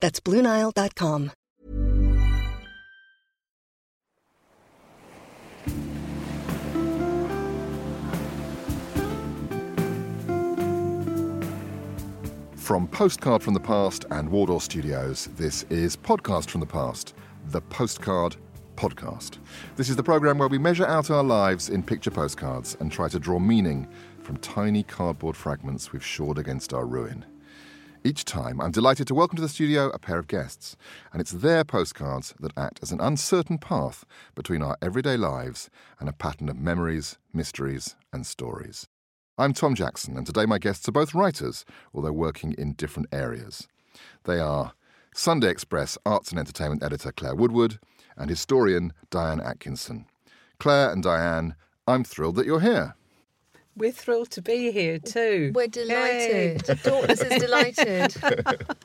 That's BlueNile.com. From Postcard from the Past and Wardour Studios, this is Podcast from the Past, the Postcard Podcast. This is the programme where we measure out our lives in picture postcards and try to draw meaning from tiny cardboard fragments we've shored against our ruin. Each time, I'm delighted to welcome to the studio a pair of guests, and it's their postcards that act as an uncertain path between our everyday lives and a pattern of memories, mysteries, and stories. I'm Tom Jackson, and today my guests are both writers, although working in different areas. They are Sunday Express arts and entertainment editor Claire Woodward and historian Diane Atkinson. Claire and Diane, I'm thrilled that you're here. We're thrilled to be here too. We're delighted. Daughters is delighted.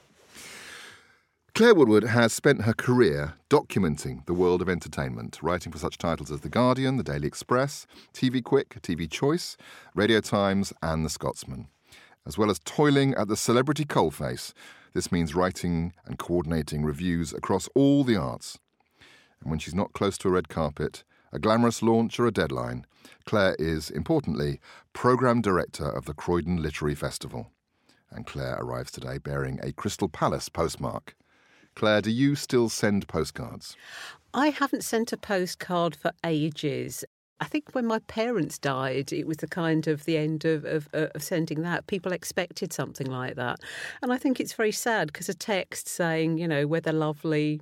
Claire Woodward has spent her career documenting the world of entertainment, writing for such titles as The Guardian, The Daily Express, TV Quick, TV Choice, Radio Times, and The Scotsman. As well as toiling at the celebrity coalface, this means writing and coordinating reviews across all the arts. And when she's not close to a red carpet, a glamorous launch, or a deadline, Claire is, importantly, Programme Director of the Croydon Literary Festival. And Claire arrives today bearing a Crystal Palace postmark. Claire, do you still send postcards? I haven't sent a postcard for ages. I think when my parents died, it was the kind of the end of, of, of sending that. People expected something like that. And I think it's very sad because a text saying, you know, weather lovely,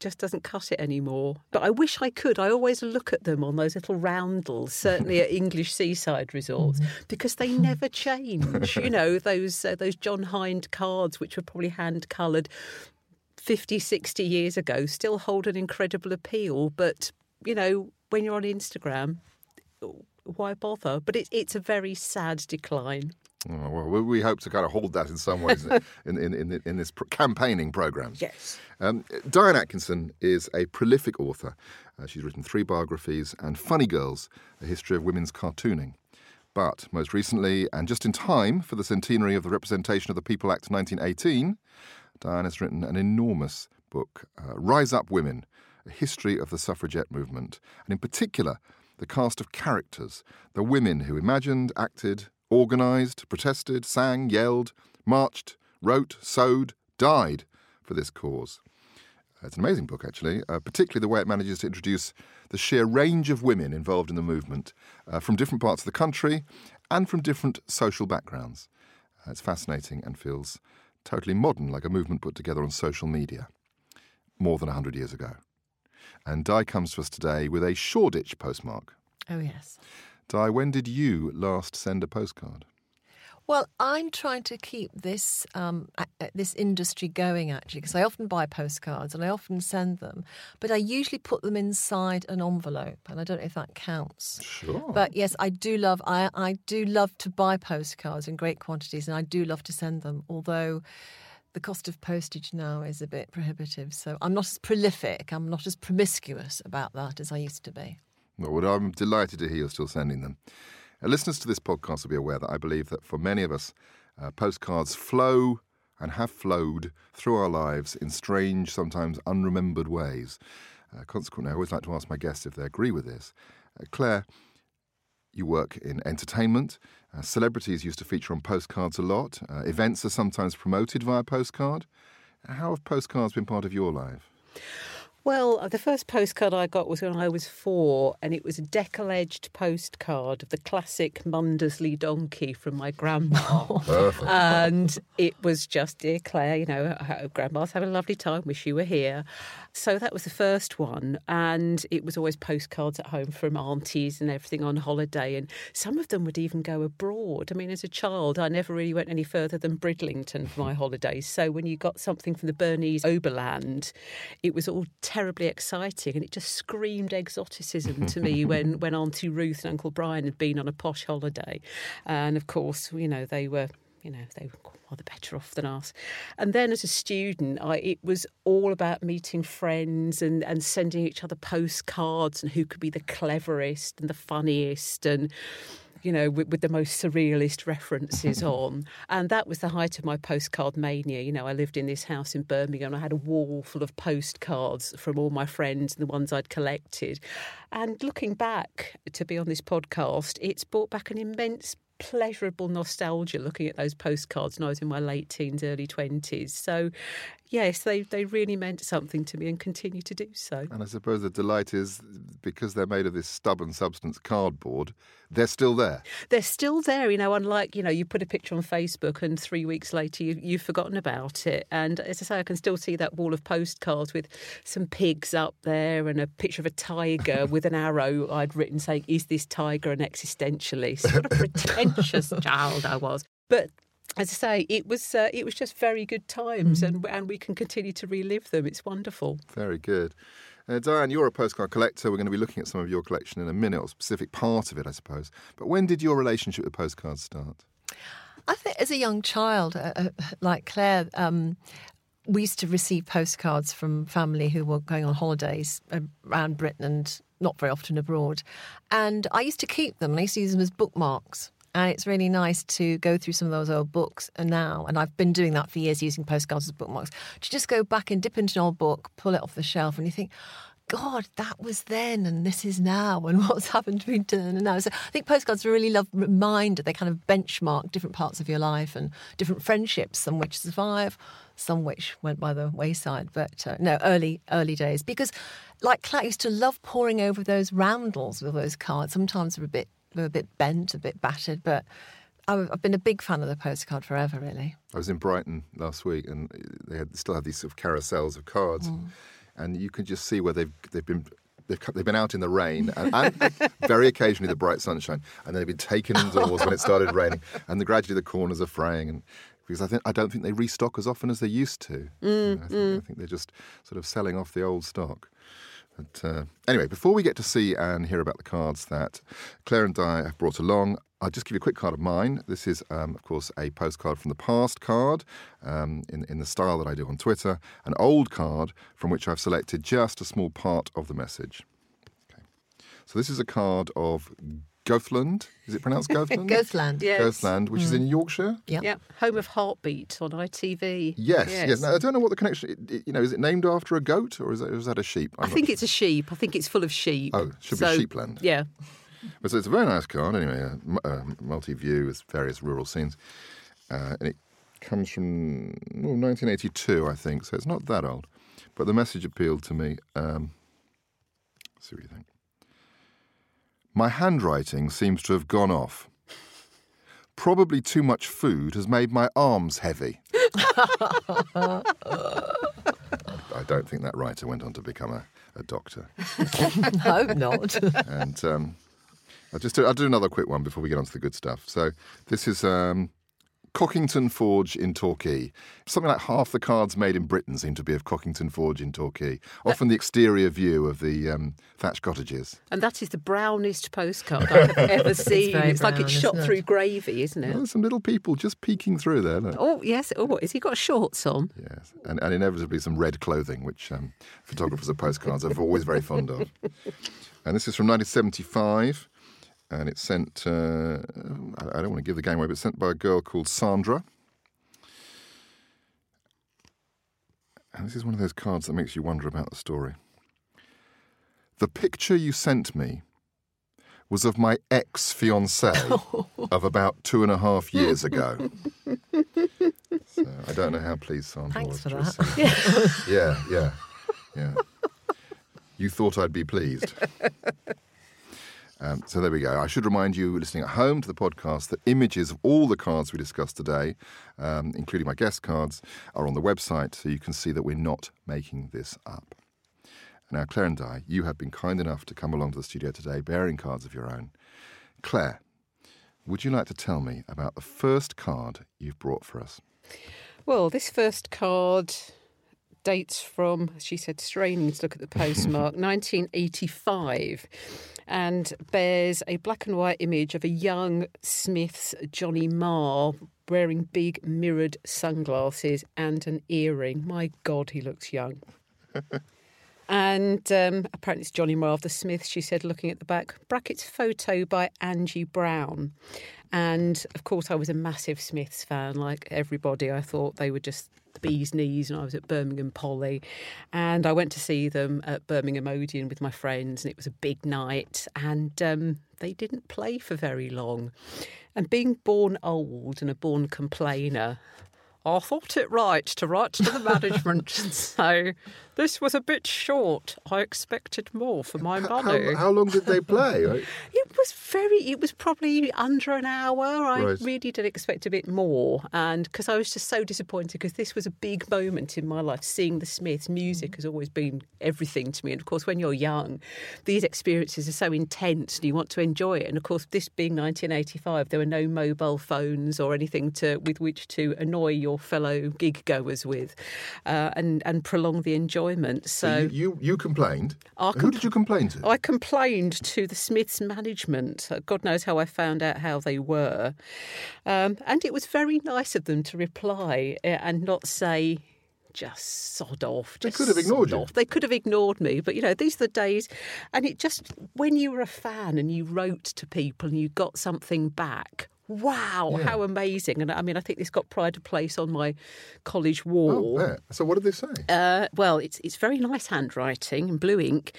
just doesn't cut it anymore. But I wish I could. I always look at them on those little roundels, certainly at English seaside resorts, because they never change. You know, those uh, those John Hinde cards, which were probably hand coloured 50, 60 years ago, still hold an incredible appeal. But, you know, when you're on Instagram, why bother? But it, it's a very sad decline. Oh, well, we- we hope to kind of hold that in some ways in, in, in, in this campaigning programme. Yes. Um, Diane Atkinson is a prolific author. Uh, she's written three biographies and Funny Girls, a history of women's cartooning. But most recently, and just in time for the centenary of the Representation of the People Act 1918, Diane has written an enormous book, uh, Rise Up Women, a history of the suffragette movement, and in particular, the cast of characters, the women who imagined, acted, organised, protested, sang, yelled, marched, wrote, sewed, died for this cause. It's an amazing book, actually, uh, particularly the way it manages to introduce the sheer range of women involved in the movement uh, from different parts of the country and from different social backgrounds. Uh, it's fascinating and feels totally modern, like a movement put together on social media more than 100 years ago. And Di comes to us today with a Shoreditch postmark. Oh, yes. Di, when did you last send a postcard? Well, I'm trying to keep this um, this industry going actually, because I often buy postcards and I often send them, but I usually put them inside an envelope, and I don't know if that counts. Sure. But yes, I do love I, I do love to buy postcards in great quantities, and I do love to send them. Although the cost of postage now is a bit prohibitive, so I'm not as prolific, I'm not as promiscuous about that as I used to be. Well, I'm delighted to hear you're still sending them. Uh, listeners to this podcast will be aware that I believe that for many of us, uh, postcards flow and have flowed through our lives in strange, sometimes unremembered ways. Uh, consequently, I always like to ask my guests if they agree with this. Uh, Claire, you work in entertainment. Uh, celebrities used to feature on postcards a lot. Uh, events are sometimes promoted via postcard. How have postcards been part of your life? Well, uh, the first postcard I got was when I was four, and it was a decal edged postcard of the classic Mundersley donkey from my grandma. Perfect. and it was just, Dear Claire, you know, I hope grandma's having a lovely time, wish you were here. So that was the first one. And it was always postcards at home from aunties and everything on holiday. And some of them would even go abroad. I mean, as a child, I never really went any further than Bridlington for my holidays. So when you got something from the Bernese Oberland, it was all terribly exciting. And it just screamed exoticism to me when, when Auntie Ruth and Uncle Brian had been on a posh holiday. And of course, you know, they were you know, they were rather better off than us. And then as a student, I, it was all about meeting friends and, and sending each other postcards and who could be the cleverest and the funniest and you know, with, with, the most surrealist references on. And that was the height of my postcard mania. You know, I lived in this house in Birmingham. I had a wall full of postcards from all my friends and the ones I'd collected. And looking back to be on this podcast, it's brought back an immense pleasurable nostalgia looking at those postcards when I was in my late teens, early 20s. So, yes, they, they really meant something to me and continue to do so. And I suppose the delight is because they're made of this stubborn substance, cardboard, they're still there. They're still there, you know, unlike, you know, you put a picture on Facebook and three weeks later you, you've forgotten about it. And as I say, I can still see that wall of postcards with some pigs up there and a picture of a tiger with an arrow I'd written saying, Is this tiger an existentialist? What a pretentious child I was. But as I say, it was uh, it was just very good times, mm. and and we can continue to relive them. It's wonderful. Very good. Uh, Diane, you're a postcard collector. We're going to be looking at some of your collection in a minute, or a specific part of it, I suppose. But when did your relationship with postcards start? I think as a young child, uh, uh, like Claire, um, we used to receive postcards from family who were going on holidays around Britain and not very often abroad. And I used to keep them. and I used to use them as bookmarks. And it's really nice to go through some of those old books now. And I've been doing that for years using postcards as bookmarks to just go back and dip into an old book, pull it off the shelf, and you think, God, that was then and this is now, and what's happened between then and now. So I think postcards are really love reminder. They kind of benchmark different parts of your life and different friendships, some which survive, some which went by the wayside. But uh, no, early, early days. Because like Claire used to love poring over those roundels with those cards. Sometimes they're a bit they're a bit bent, a bit battered, but I've been a big fan of the postcard forever, really. I was in Brighton last week, and they had, still have these sort of carousels of cards, mm. and you can just see where they've they've been. They've, they've been out in the rain and, and very occasionally the bright sunshine, and they've been taken indoors when it started raining, and the, gradually the corners are fraying. And because I think I don't think they restock as often as they used to. Mm, you know, I, think, mm. I think they're just sort of selling off the old stock. But uh, anyway, before we get to see and hear about the cards that Claire and I have brought along, I'll just give you a quick card of mine. This is, um, of course, a postcard from the past card um, in, in the style that I do on Twitter, an old card from which I've selected just a small part of the message. Okay. So this is a card of Goathland. Is it pronounced Goathland? Goathland. Yes. Goathland, which mm. is in Yorkshire. Yeah. yeah. Home of Heartbeat on ITV. Yes. Yes. yes. Now, I don't know what the connection. It, it, you know, is it named after a goat or is that, is that a sheep? I'm i think it's a sheep. I think it's full of sheep. Oh, should so, be sheepland. Yeah. But so it's a very nice card. Anyway, a, a multi-view with various rural scenes, uh, and it comes from well, 1982, I think. So it's not that old, but the message appealed to me. Um, see what you think. My handwriting seems to have gone off. Probably too much food has made my arms heavy. I don't think that writer went on to become a, a doctor. Hope not. and um, I'll just do, I'll do another quick one before we get on to the good stuff. So this is um, Cockington Forge in Torquay. Something like half the cards made in Britain seem to be of Cockington Forge in Torquay. Often the exterior view of the um, thatched cottages. And that is the brownest postcard I've ever seen. it's, it's brown, like it's shot it? through gravy, isn't it? Well, some little people just peeking through there. Look. Oh, yes. Oh, has he got shorts on? Yes. And, and inevitably some red clothing, which um, photographers of postcards are always very fond of. And this is from 1975 and it's sent. Uh, I don't want to give the game away, but it's sent by a girl called Sandra. And this is one of those cards that makes you wonder about the story. The picture you sent me was of my ex fiancee of about two and a half years ago. so I don't know how pleased Sandra Thanks was. for that. receive- yeah, yeah, yeah. You thought I'd be pleased. Um, so there we go. I should remind you, listening at home to the podcast, that images of all the cards we discussed today, um, including my guest cards, are on the website, so you can see that we're not making this up. Now, Claire and I, you have been kind enough to come along to the studio today bearing cards of your own. Claire, would you like to tell me about the first card you've brought for us? Well, this first card dates from, she said, straining to look at the postmark, 1985, and bears a black and white image of a young Smith's Johnny Marr wearing big mirrored sunglasses and an earring. My God, he looks young. And um, apparently it's Johnny Marr of the Smiths, she said, looking at the back. Brackets photo by Angie Brown. And of course, I was a massive Smiths fan, like everybody. I thought they were just the bee's knees, and I was at Birmingham Poly. And I went to see them at Birmingham Odeon with my friends, and it was a big night. And um, they didn't play for very long. And being born old and a born complainer, I thought it right to write to the management and say, this was a bit short. I expected more for my money. How, how long did they play? Right? It was very, it was probably under an hour. I Right. really did expect a bit more. And because I was just so disappointed because this was a big moment in my life. Seeing the Smiths, music mm. has always been everything to me. And of course, when you're young, these experiences are so intense and you want to enjoy it. And of course, this being 1985, there were no mobile phones or anything to with which to annoy your fellow gig goers with uh, and, and prolong the enjoyment. So, you, you, you complained. I Who did you complain to? I complained to the Smiths management. Uh, God knows how I found out how they were. Um, and it was very nice of them to reply uh, and not say, just sod off. They could have ignored you. off." They could have ignored me, but you know, these are the days. And it just, when you were a fan and you wrote to people and you got something back, wow, Yeah. how amazing. And I mean, I think this got pride of place on my college oh, wall. there. So what did they say? Uh, well, it's it's very nice handwriting in blue ink.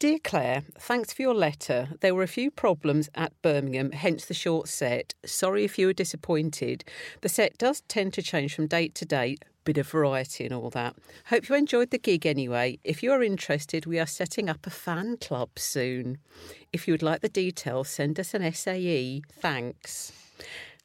Dear Claire, thanks for your letter. There were a few problems at Birmingham, hence the short set. Sorry if you were disappointed. The set does tend to change from date to date. Bit of variety and all that. Hope you enjoyed the gig anyway. If you are interested, we are setting up a fan club soon. If you would like the details, send us an SAE. Thanks.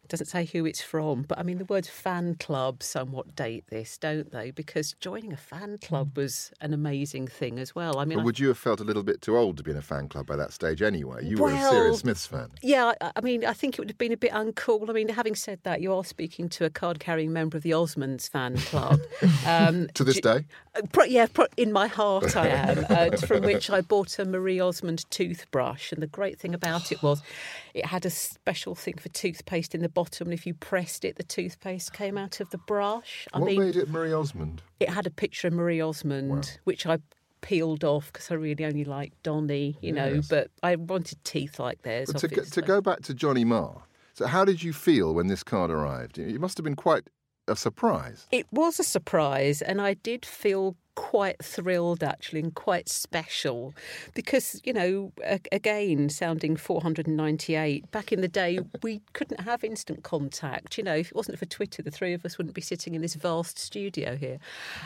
Doesn't say who it's from, but I mean, the words fan club somewhat date this, don't they? Because joining a fan club was an amazing thing as well. I mean, But I- would you have felt a little bit too old to be in a fan club by that stage anyway? You were a serious Smiths fan. Yeah, I- I mean, I think it would have been a bit uncool. I mean, having said that, you are speaking to a card-carrying member of the Osmonds fan club. Um, To this day? uh, pro- yeah, pro- in my heart I am. uh, from which I bought a Marie Osmond toothbrush, and the great thing about it was, it had a special thing for toothpaste in the bottom, and if you pressed it, the toothpaste came out of the brush. I what mean, made it Marie Osmond? it had a picture of Marie Osmond, which I peeled off because I really only like Donny, you know, Yes. but I wanted teeth like theirs. To, go, to go back to Johnny Marr, so how did you feel when this card arrived? It must have been quite a surprise. It was a surprise, and I did feel quite thrilled actually and quite special because, you know, again, sounding 498, back in the day, we couldn't have instant contact. You know, if it wasn't for Twitter, the three of us wouldn't be sitting in this vast studio here.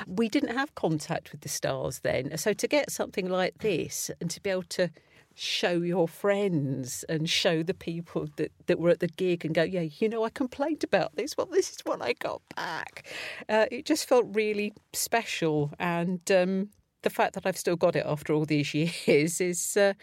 We didn't have contact with the stars then. So to get something like this and to be able to show your friends and show the people that, that were at the gig and go, yeah, you know, I complained about this. Well, this is what I got back. Uh, it just felt really special. And um, the fact that I've still got it after all these years is, uh,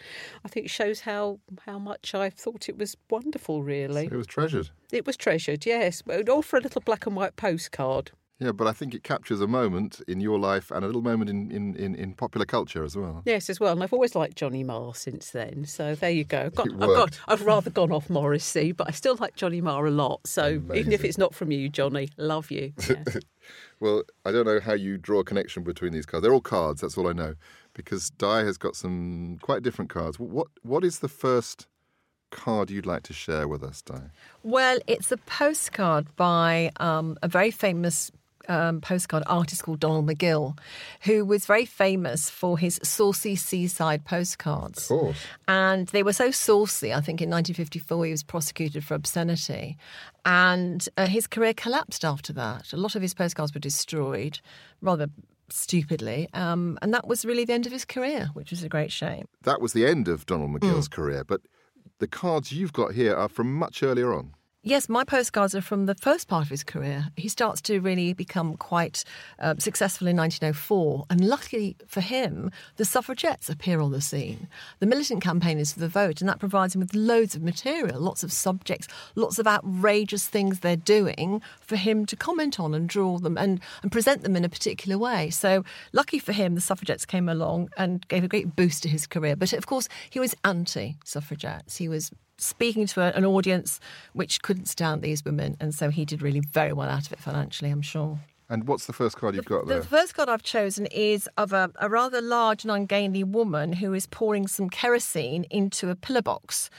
I think, shows how, how much I thought it was wonderful, really. It was treasured. It was treasured, yes. All for a little black and white postcard. Yeah, but I think it captures a moment in your life and a little moment in, in, in, in popular culture as well. Yes, as well. And I've always liked Johnny Marr since then. So there you go. I've, got, I've, got. I've rather gone off Morrissey, but I still like Johnny Marr a lot. So even if it's not from you, Johnny, love you. Yeah. Well, I don't know how you draw a connection between these cards. They're all cards, that's all I know. Because Di has got some quite different cards. What What is the first card you'd like to share with us, Di? Well, it's a postcard by um, a very famous um, postcard artist called Donald McGill, who was very famous for his saucy seaside postcards. Of course. And they were so saucy, I think in 1954 he was prosecuted for obscenity. And uh, his career collapsed after that. A lot of his postcards were destroyed, rather stupidly. Um, and that was really the end of his career, which was a great shame. That was the end of Donald McGill's career, but the cards you've got here are from much earlier on. Yes, my postcards are from the first part of his career. He starts to really become quite uh, successful in 1904, and luckily for him, the suffragettes appear on the scene. The militant campaign is for the vote, and that provides him with loads of material, lots of subjects, lots of outrageous things they're doing for him to comment on and draw them and, and present them in a particular way. So, lucky for him, the suffragettes came along and gave a great boost to his career. But of course, he was anti suffragettes. He was speaking to an audience which couldn't stand these women, and so he did really very well out of it financially, I'm sure. And what's the first card you've got The first card I've chosen is of a, a rather large and ungainly woman who is pouring some kerosene into a pillar box.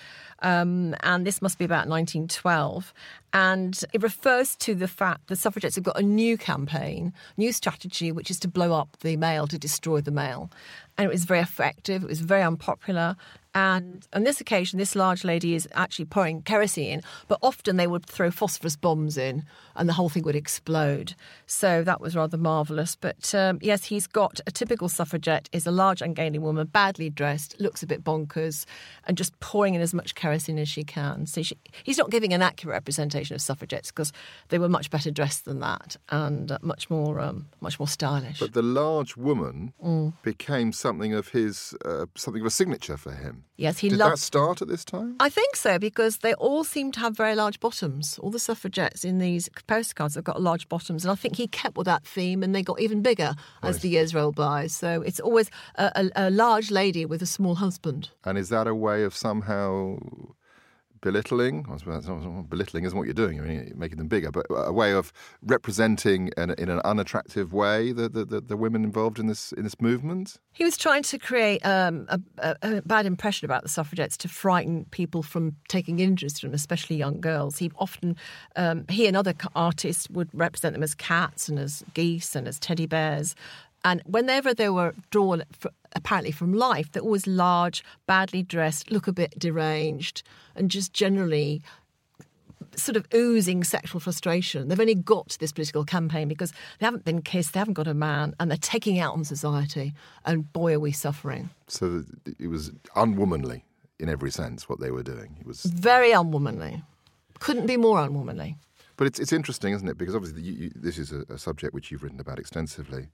Um, and this must be about 1912. And it refers to the fact the suffragettes have got a new campaign, new strategy, which is to blow up the mail, to destroy the mail. And it was very effective, it was very unpopular. And on this occasion, this large lady is actually pouring kerosene but often they would throw phosphorus bombs in and the whole thing would explode. So that was rather marvellous. But um, yes, he's got a typical suffragette, is a large, ungainly woman, badly dressed, looks a bit bonkers, and just pouring in as much kerosene as she can. So she, he's not giving an accurate representation of suffragettes because they were much better dressed than that and uh, much more, um, much more stylish. But the large woman Mm. became something of his, uh, something of a signature for him. Yes, he Did loved. that start at this time? I think so because they all seem to have very large bottoms. All the suffragettes in these postcards have got large bottoms, and I think he kept with that theme, and they got even bigger as the years rolled by. So it's always a, a, a large lady with a small husband. And is that a way of somehow belittling? Belittling isn't what you're doing. You're making them bigger, but a way of representing in, an unattractive way the, the, the, women involved in this in this movement. He was trying to create um, a, a, bad impression about the suffragettes to frighten people from taking interest in them, especially young girls. He often, um, he and other artists would represent them as cats and as geese and as teddy bears. And whenever they were drawn, apparently from life, they're always large, badly dressed, look a bit deranged, and just generally sort of oozing sexual frustration. They've only got this political campaign because they haven't been kissed, they haven't got a man, and they're taking out on society. And boy, are we suffering. So it was unwomanly in every sense what they were doing. It was, Very unwomanly. Couldn't be more unwomanly. but it's it's interesting, isn't it? Because obviously you, you, this is a, a subject which you've written about extensively,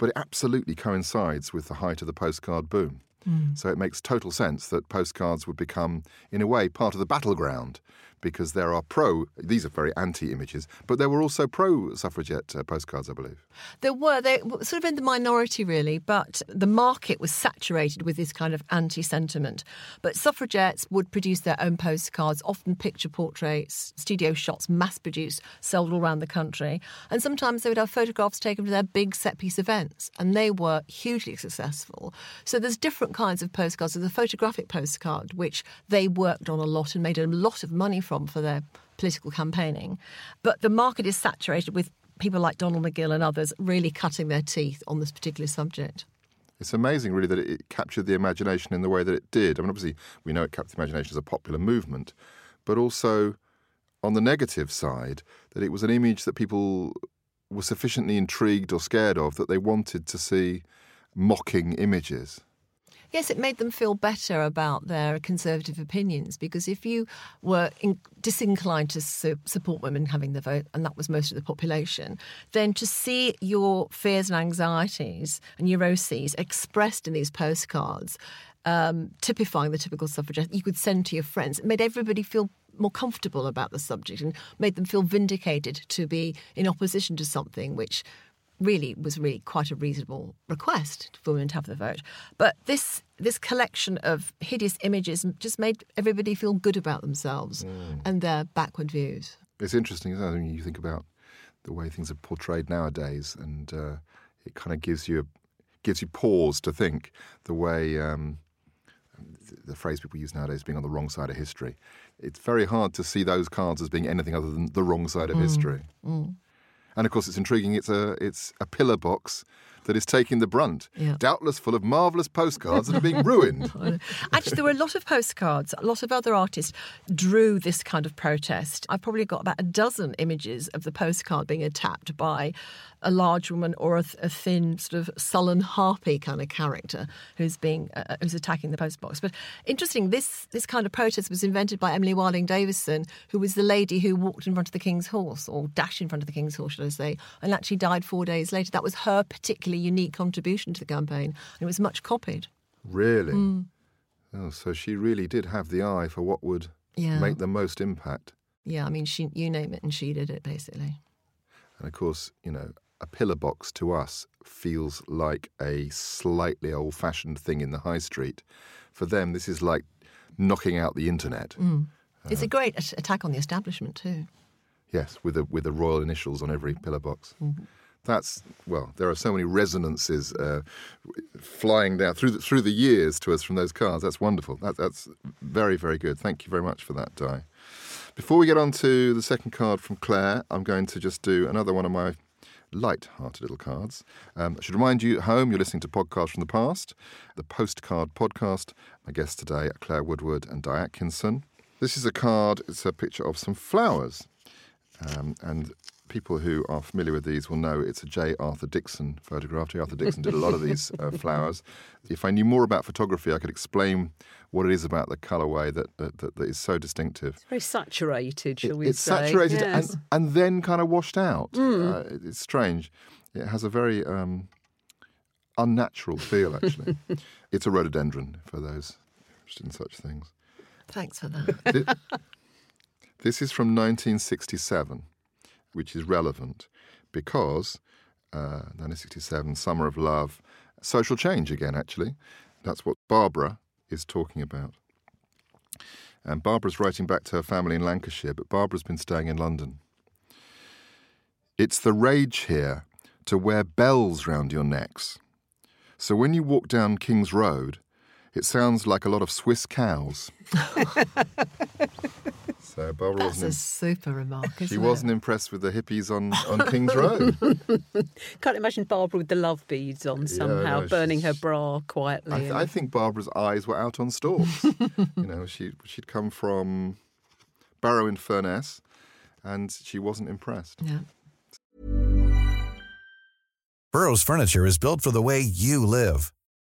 but it absolutely coincides with the height of the postcard boom. Hmm. So it makes total sense that postcards would become, in a way, part of the battleground because there are pro, these are very anti images, but there were also pro suffragette uh, postcards, I believe. There were, they were sort of in the minority really, but the market was saturated with this kind of anti sentiment. But suffragettes would produce their own postcards, often picture portraits, studio shots, mass produced, sold all around the country. And sometimes they would have photographs taken to their big set piece events, and they were hugely successful. So there's different kinds of postcards. There's a photographic postcard, which they worked on a lot and made a lot of money from for their political campaigning. But the market is saturated with people like Donald McGill and others really cutting their teeth on this particular subject. It's amazing, really, that it captured the imagination in the way that it did. I mean, obviously, we know it captured the imagination as a popular movement, but also on the negative side, that it was an image that people were sufficiently intrigued or scared of that they wanted to see mocking images. Yes, it made them feel better about their conservative opinions because if you were in, disinclined to su- support women having the vote, and that was most of the population, then to see your fears and anxieties and neuroses expressed in these postcards, um, typifying the typical suffragette, you could send to your friends. It made everybody feel more comfortable about the subject and made them feel vindicated to be in opposition to something which really was really quite a reasonable request for women to have the vote. But this this collection of hideous images just made everybody feel good about themselves and their backward views. It's interesting, isn't it? When you think about the way things are portrayed nowadays, and uh, it kind of gives you gives you pause to think the way um, the phrase people use nowadays being on the wrong side of history. It's very hard to see those cards as being anything other than the wrong side of history. And of course, it's intriguing. It's a it's a pillar box that is taking the brunt, Yeah. doubtless full of marvellous postcards that are being ruined. Actually, there were a lot of postcards. A lot of other artists drew this kind of protest. I've probably got about a dozen images of the postcard being attacked by a large woman or a, a thin, sort of sullen harpy kind of character who's being uh, who's attacking the postbox. But interesting, this this kind of protest was invented by Emily Wilding Davison, who was the lady who walked in front of the king's horse, or dashed in front of the king's horse, should I say, and actually died four days later. That was her particularly unique contribution to the campaign, and it was much copied. Really? Hmm. Oh, so she really did have the eye for what would Yeah. make the most impact. Yeah, I mean, she you name it, and she did it basically. And of course, you know, a pillar box to us feels like a slightly old fashioned thing in the high street. For them, this is like knocking out the internet. Mm. It's a uh, great attack on the establishment too. Yes, with the with the royal initials on every pillar box. Mm-hmm. That's well. There are so many resonances uh, flying down through the, through the years to us from those cards. That's wonderful. That, that's very very good. Thank you very much for that, Di. Before we get on to the second card from Claire, I'm going to just do another one of my light-hearted little cards. Um, I should remind you at home, you're listening to Podcasts from the Past, the Postcard Podcast. My guests today are Claire Woodward and Di Atkinson. This is a card, it's a picture of some flowers. Um, and people who are familiar with these will know it's a J. Arthur Dixon photograph. J. Arthur Dixon did a lot of these uh, flowers. If I knew more about photography, I could explain what it is about the colourway that, that, that, that is so distinctive. Very saturated, shall It- we it's say? It's saturated Yes. and, and then kind of washed out. Uh, it- it's strange. It has a very um, unnatural feel, actually. it's a rhododendron for those interested in such things. Thanks for that. Thi- This is from 1967, which is relevant because uh, 1967, Summer of Love, social change again, actually. That's what Barbara is talking about. And Barbara's writing back to her family in Lancashire, but Barbara's been staying in London. It's the rage here to wear bells round your necks. So when you walk down King's Road, it sounds like a lot of Swiss cows. so Barbara That's wasn't. a im- super remark. she Isn't wasn't It? impressed with the hippies on, on King's Road. Can't imagine Barbara with the love beads on somehow, no, burning her bra quietly. I, th- and- I think Barbara's eyes were out on stalks. you know, she she'd come from Barrow in Furness, and she wasn't impressed. Yeah. Burrow's furniture is built for the way you live.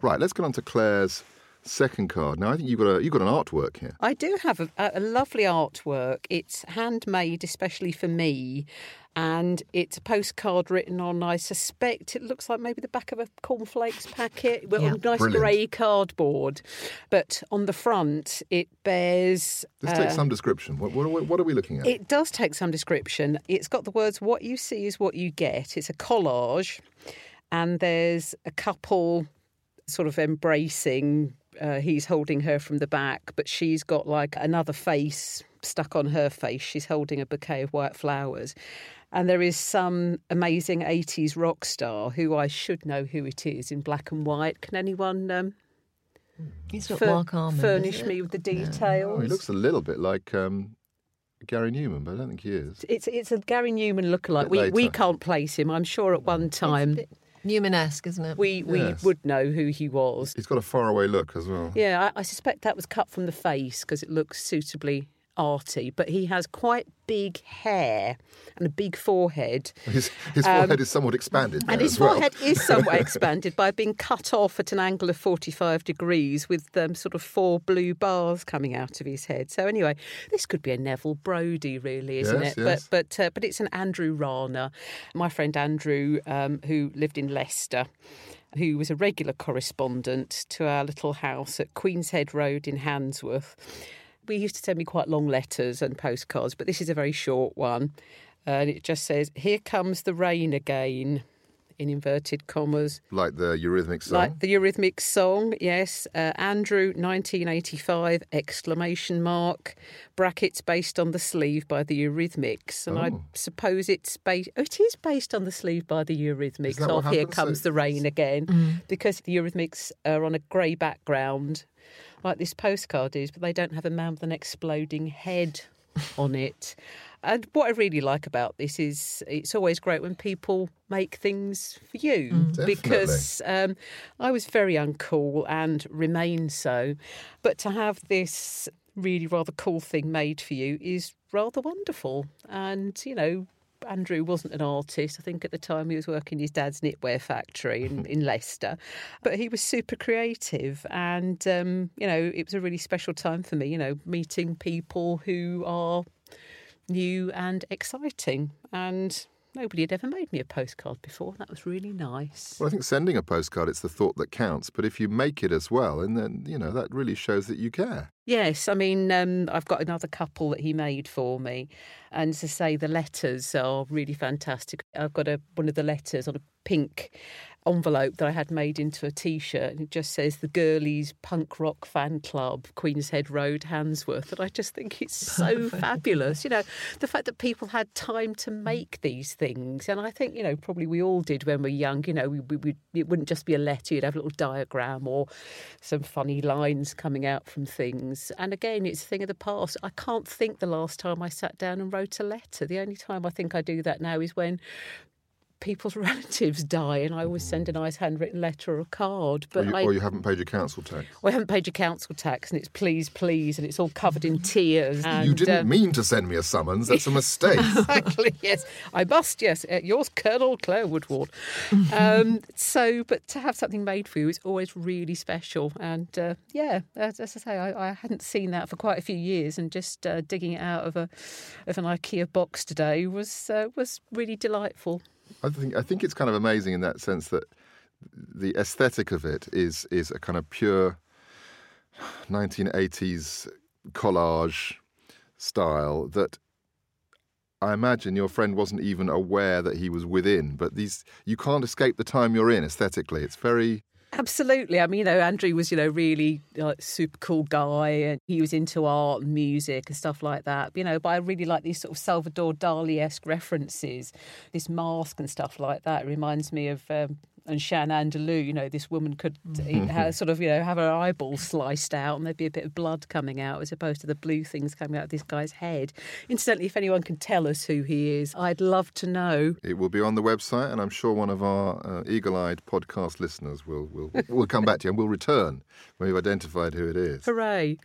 Right, let's get on to Claire's second card. Now, I think you've got a you've got an artwork here. I do have a, a lovely artwork. It's handmade especially for me. And it's a postcard written on, I suspect it looks like maybe the back of a cornflakes packet, well, Yeah. on nice Brilliant. grey cardboard. But on the front, it bears. This uh, takes some description. What, what, what are we looking at? It does take some description. It's got the words, what you see is what you get. It's a collage, and there's a couple sort of embracing uh, he's holding her from the back, but she's got like another face stuck on her face. She's holding a bouquet of white flowers. And there is some amazing 80s rock star who I should know who it is in black and white. Can anyone um, It's not fur- Marc Almond. furnish me with the Oh, details? he looks a little bit like um, Gary Numan, but I don't think he is. It's it's a Gary Numan lookalike. Bit We we can't place him. I'm sure at one time Numan-esque, isn't it? we we Yes. would know who he was. He's got a faraway look as well. Yeah, I, I suspect that was cut from the face because it looks suitably arty. But he has quite big hair and a big forehead. His, his forehead is somewhat expanded. Um, And his as well. forehead is somewhat expanded by being cut off at an angle of 45 degrees with um, sort of four blue bars coming out of his head. So, anyway, this could be a Neville Brody, really, isn't Yes, it? yes. But but, uh, but it's an Andrew Rana. My friend Andrew, um, who lived in Leicester, who was a regular correspondent to our little house at Queen's Head Road in Handsworth. We used to send me quite long letters and postcards, but this is a very short one. Uh, and it just says, Here comes the rain again, in inverted commas. Like the Eurythmics song. Like the Eurythmics song, yes. Uh, Andrew, 1985, exclamation mark, brackets based on the sleeve by the Eurythmics. And I Oh. suppose it's based, oh, it is based on the sleeve by the Eurythmics that what of Here? Comes So- the Rain Again, because the Eurythmics are on a grey background, like this postcard is, but they don't have a man with an exploding head on it. And what I really like about this is it's always great when people make things for you Definitely. because um, I was very uncool and remain so. But to have this really rather cool thing made for you is rather wonderful. And, you know, Andrew wasn't an artist. I think at the time he was working in his dad's knitwear factory in, in Leicester. But he was super creative. And, um, you know, it was a really special time for me, you know, meeting people who are new and exciting. And nobody had ever made me a postcard before. That was really nice. Well, I think sending a postcard, it's the thought that counts. But if you make it as well, and then, you know, that really shows that you care. Yes, I mean, um, I've got another couple that he made for me. And to say the letters are really fantastic. I've got a, one of the letters on a pink envelope that I had made into a t shirt. And it just says the Girlies Punk Rock Fan Club, Queen's Head Road, Handsworth. And I just think it's so fabulous. You know, the fact that people had time to make these things. And I think, you know, probably we all did when we were young. You know, we, we, we, it wouldn't just be a letter, you'd have a little diagram or some funny lines coming out from things. And again, it's a thing of the past. I can't think the last time I sat down and wrote a letter. The only time I think I do that now is when people's relatives die, and I always send a nice handwritten letter or a card. Or But you, I, or you haven't paid your council tax. well, I haven't paid your council tax, and it's please, please, and it's all covered in tears. And, you didn't um, mean to send me a summons. That's a mistake. exactly. Yes, I must. Yes, uh, yours, Colonel Claire Woodward. Um, so, but to have something made for you is always really special. And uh, yeah, as, as I say, I, I hadn't seen that for quite a few years, and just uh, digging it out of a of an IKEA box today was uh, was really delightful. I think I think it's kind of amazing in that sense that the aesthetic of it is is a kind of pure 1980s collage style that I imagine your friend wasn't even aware that he was within. But these you can't escape the time you're in aesthetically. It's very Absolutely. I mean, you know, Andrew was, you know, really like super cool guy, and he was into art and music and stuff like that. You know, but I really like these sort of Salvador Dali esque references, this mask and stuff like that. It reminds me of. Um, Un Chien Andalou, you know, this woman could eat, have, sort of, you know, have her eyeball sliced out and there'd be a bit of blood coming out as opposed to the blue things coming out of this guy's head. Incidentally, if anyone can tell us who he is, I'd love to know. It will be on the website, and I'm sure one of our uh, eagle-eyed podcast listeners will will will come back to you and we'll return when we've identified who it is. Hooray.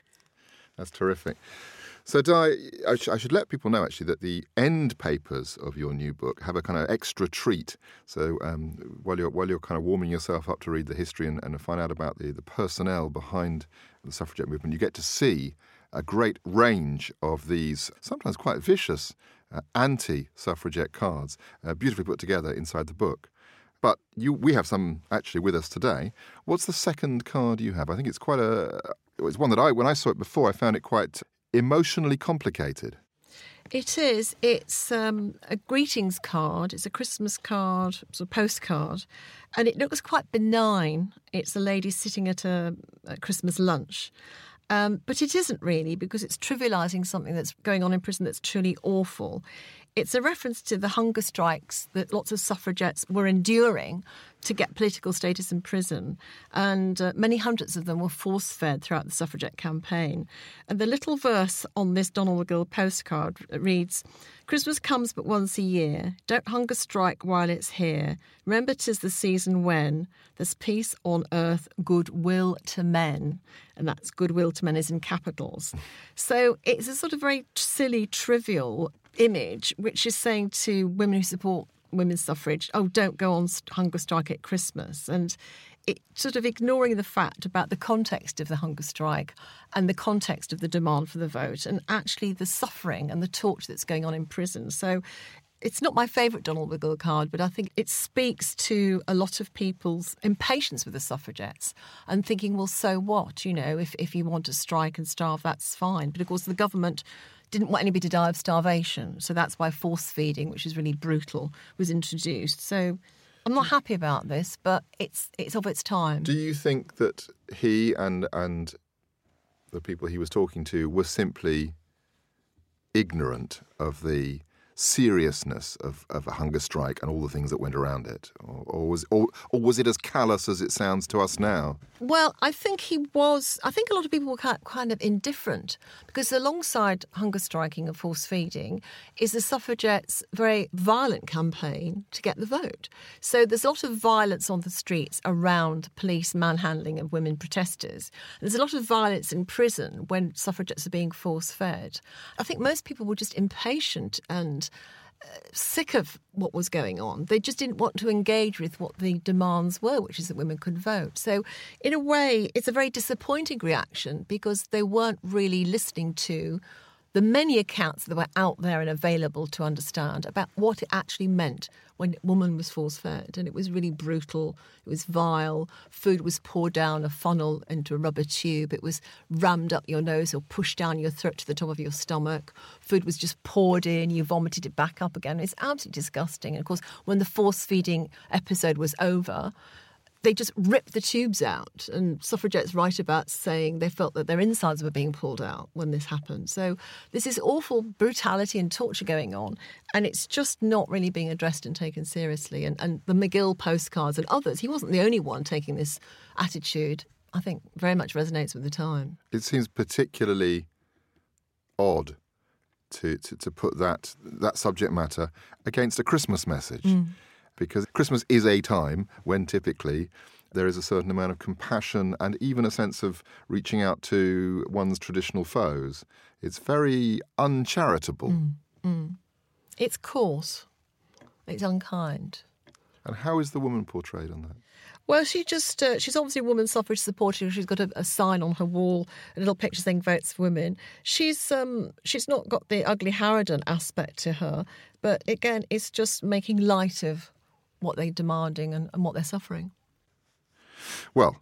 That's terrific. So, Di, I, sh- I should let people know actually that the end papers of your new book have a kind of extra treat. So, um, while you're while you're kind of warming yourself up to read the history and, and find out about the, the personnel behind the suffragette movement, you get to see a great range of these sometimes quite vicious uh, anti-suffragette cards, uh, beautifully put together inside the book. But you, we have some actually with us today. What's the second card you have? I think it's quite a. It was one that I, when I saw it before, I found it quite emotionally complicated. It is. It's um, a greetings card. It's a Christmas card. It's a postcard, and it looks quite benign. It's a lady sitting at a, a Christmas lunch, um, but it isn't really because it's trivialising something that's going on in prison that's truly awful. It's a reference to the hunger strikes that lots of suffragettes were enduring to get political status in prison, and uh, many hundreds of them were force fed throughout the suffragette campaign. And the little verse on this Donald McGill postcard reads Christmas comes but once a year. Don't hunger strike while it's here. Remember 'tis the season when there's peace on earth, goodwill to men. And that's goodwill to men is in capitals. So it's a sort of very silly, trivial image, which is saying to women who support women's suffrage, oh, don't go on hunger strike at Christmas. And it sort of ignoring the fact about the context of the hunger strike and the context of the demand for the vote and actually the suffering and the torture that's going on in prison. So it's not my favourite Donald McGill card, but I think it speaks to a lot of people's impatience with the suffragettes and thinking, well, so what? You know, if, if you want to strike and starve, that's fine. But of course, the government didn't want anybody to die of starvation. So that's why force feeding, which is really brutal, was introduced. So I'm not happy about this, but it's it's of its time. Do you think that he and and the people he was talking to were simply ignorant of the seriousness of, of a hunger strike and all the things that went around it? Or, or, was, or, or was it as callous as it sounds to us now? Well, I think he was. I think a lot of people were kind of indifferent because alongside hunger striking and force feeding is the suffragettes' very violent campaign to get the vote. So there's a lot of violence on the streets around police manhandling of women protesters. There's a lot of violence in prison when suffragettes are being force fed. I think most people were just impatient and Uh, sick of what was going on. They just didn't want to engage with what the demands were, which is that women could vote. So, in a way, it's a very disappointing reaction because they weren't really listening to the many accounts that were out there and available to understand about what it actually meant when a woman was force fed. And it was really brutal, it was vile. Food was poured down a funnel into a rubber tube, it was rammed up your nose or pushed down your throat to the top of your stomach. Food was just poured in, you vomited it back up again. It's absolutely disgusting. And of course, when the force feeding episode was over, they just ripped the tubes out. And suffragettes write about saying they felt that their insides were being pulled out when this happened. So this is awful brutality and torture going on. And it's just not really being addressed and taken seriously. And, and the McGill postcards and others, he wasn't the only one taking this attitude. I think very much resonates with the time. It seems particularly odd to, to, to put that that subject matter against a Christmas message. Mm because Christmas is a time when typically there is a certain amount of compassion and even a sense of reaching out to one's traditional foes. It's very uncharitable. Mm, mm. It's coarse. It's unkind. And how is the woman portrayed on that? Well, she just, uh, she's obviously a woman suffrage supporter. She's got a, a, sign on her wall, a little picture saying votes for women. She's, um, she's not got the ugly Harridan aspect to her, but again, it's just making light of what they're demanding and, and what they're suffering. Well,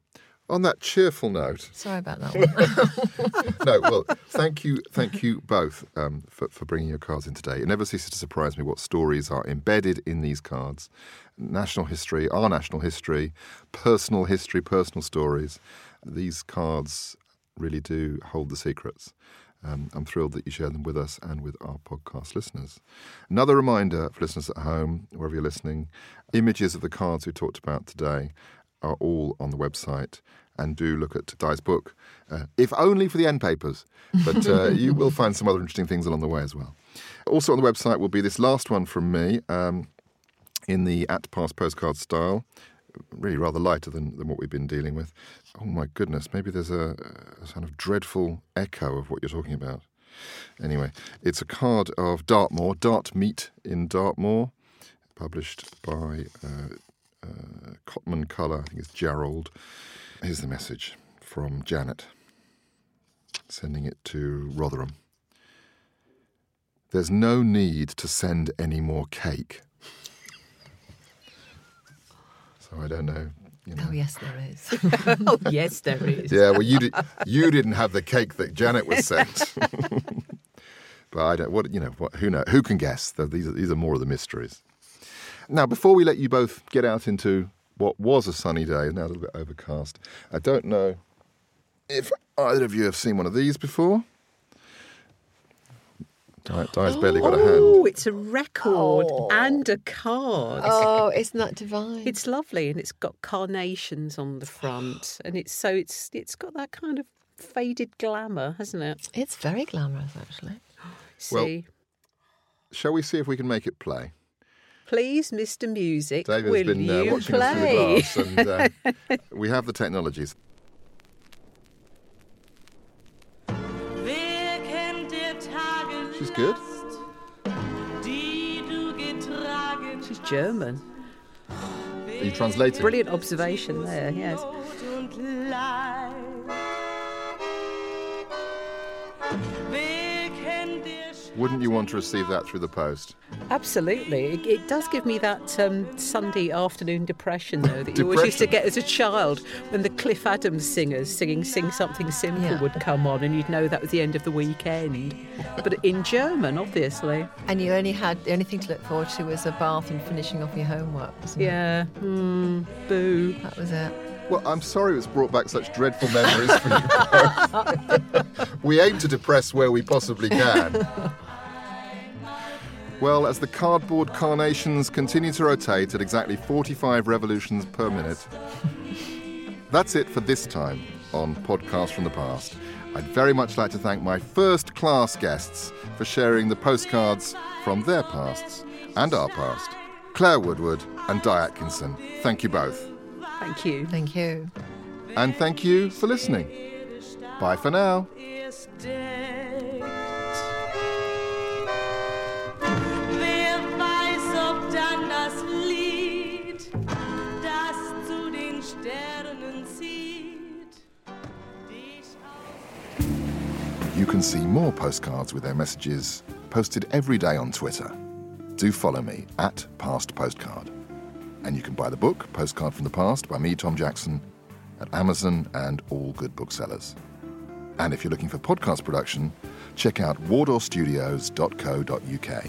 on that cheerful note. Sorry about that no, well, thank you, thank you both um, for, for bringing your cards in today. It never ceases to surprise me what stories are embedded in these cards national history, our national history, personal history, personal stories. These cards really do hold the secrets. Um, I'm thrilled that you share them with us and with our podcast listeners. Another reminder for listeners at home, wherever you're listening, images of the cards we talked about today are all on the website. And do look at Di's book, uh, if only for the end papers. But uh, you will find some other interesting things along the way as well. Also on the website will be this last one from me um, in the at Past Postcard style really rather lighter than, than what we've been dealing with. Oh my goodness, maybe there's a, a kind of dreadful echo of what you're talking about. Anyway, it's a card of Dartmoor, Dartmeet in Dartmoor, published by uh, uh, Cotman Colour, I think it's Jarrold. Here's the message from Janet, sending it to Rotherham. There's no need to send any more cake. So I don't know. You oh, know. Oh yes, there is. oh yes, there is. Yeah, well, you did, you didn't have the cake that Janet was sent. But I don't. What you know? What, who know? Who can guess? These are, these are more of the mysteries. Now, before we let you both get out into what was a sunny day, now a little bit overcast, I don't know if either of you have seen one of these before. Di- Di's barely got a hand. Oh, it's a record Oh. and a card. Oh, isn't that divine? It's lovely, and it's got carnations on the front, and it's so it's it's got that kind of faded glamour, hasn't it? it's very glamorous, actually. Well- See, Shall we see if we can make it play? please, Mr. Music, David's will been uh, you watching us through the play? glass, and uh, we have the technologies. She's good. She's German. Are you translating? Brilliant observation there. Yes. Wouldn't you want to receive that through the post? Absolutely. It, it does give me that um, Sunday afternoon depression, though, that you always used to get as a child when the Cliff Adams singers singing Sing Something Simple Yeah. would come on, and you'd know that was the end of the weekend. But in German, obviously. And you only had the only thing to look forward to was a bath and finishing off your homework. Wasn't it? Yeah. Hmm. boo. that was it. Well, I'm sorry it's brought back such dreadful memories for you both. we aim to depress where we possibly can. Well, as the cardboard carnations continue to rotate at exactly 45 revolutions per minute, that's it for this time on Podcast from the Past. I'd very much like to thank my first class guests for sharing the postcards from their pasts and our past Claire Woodward and Di Atkinson. Thank you both. Thank you. Thank you. And thank you for listening. Bye for now. Wer weiß, ob dann das Lied, das zu den Sternen zieht, dich auf You can see more postcards with their messages posted every day on Twitter. Do follow me at Past Postcard. And you can buy the book, Postcard from the Past, by me, Tom Jackson, at Amazon and all good booksellers. And if you're looking for podcast production, check out wardourstudios.co.uk.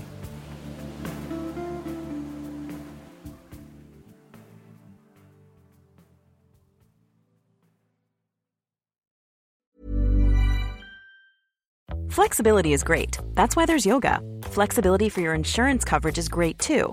Flexibility is great. That's why there's yoga. Flexibility for your insurance coverage is great too.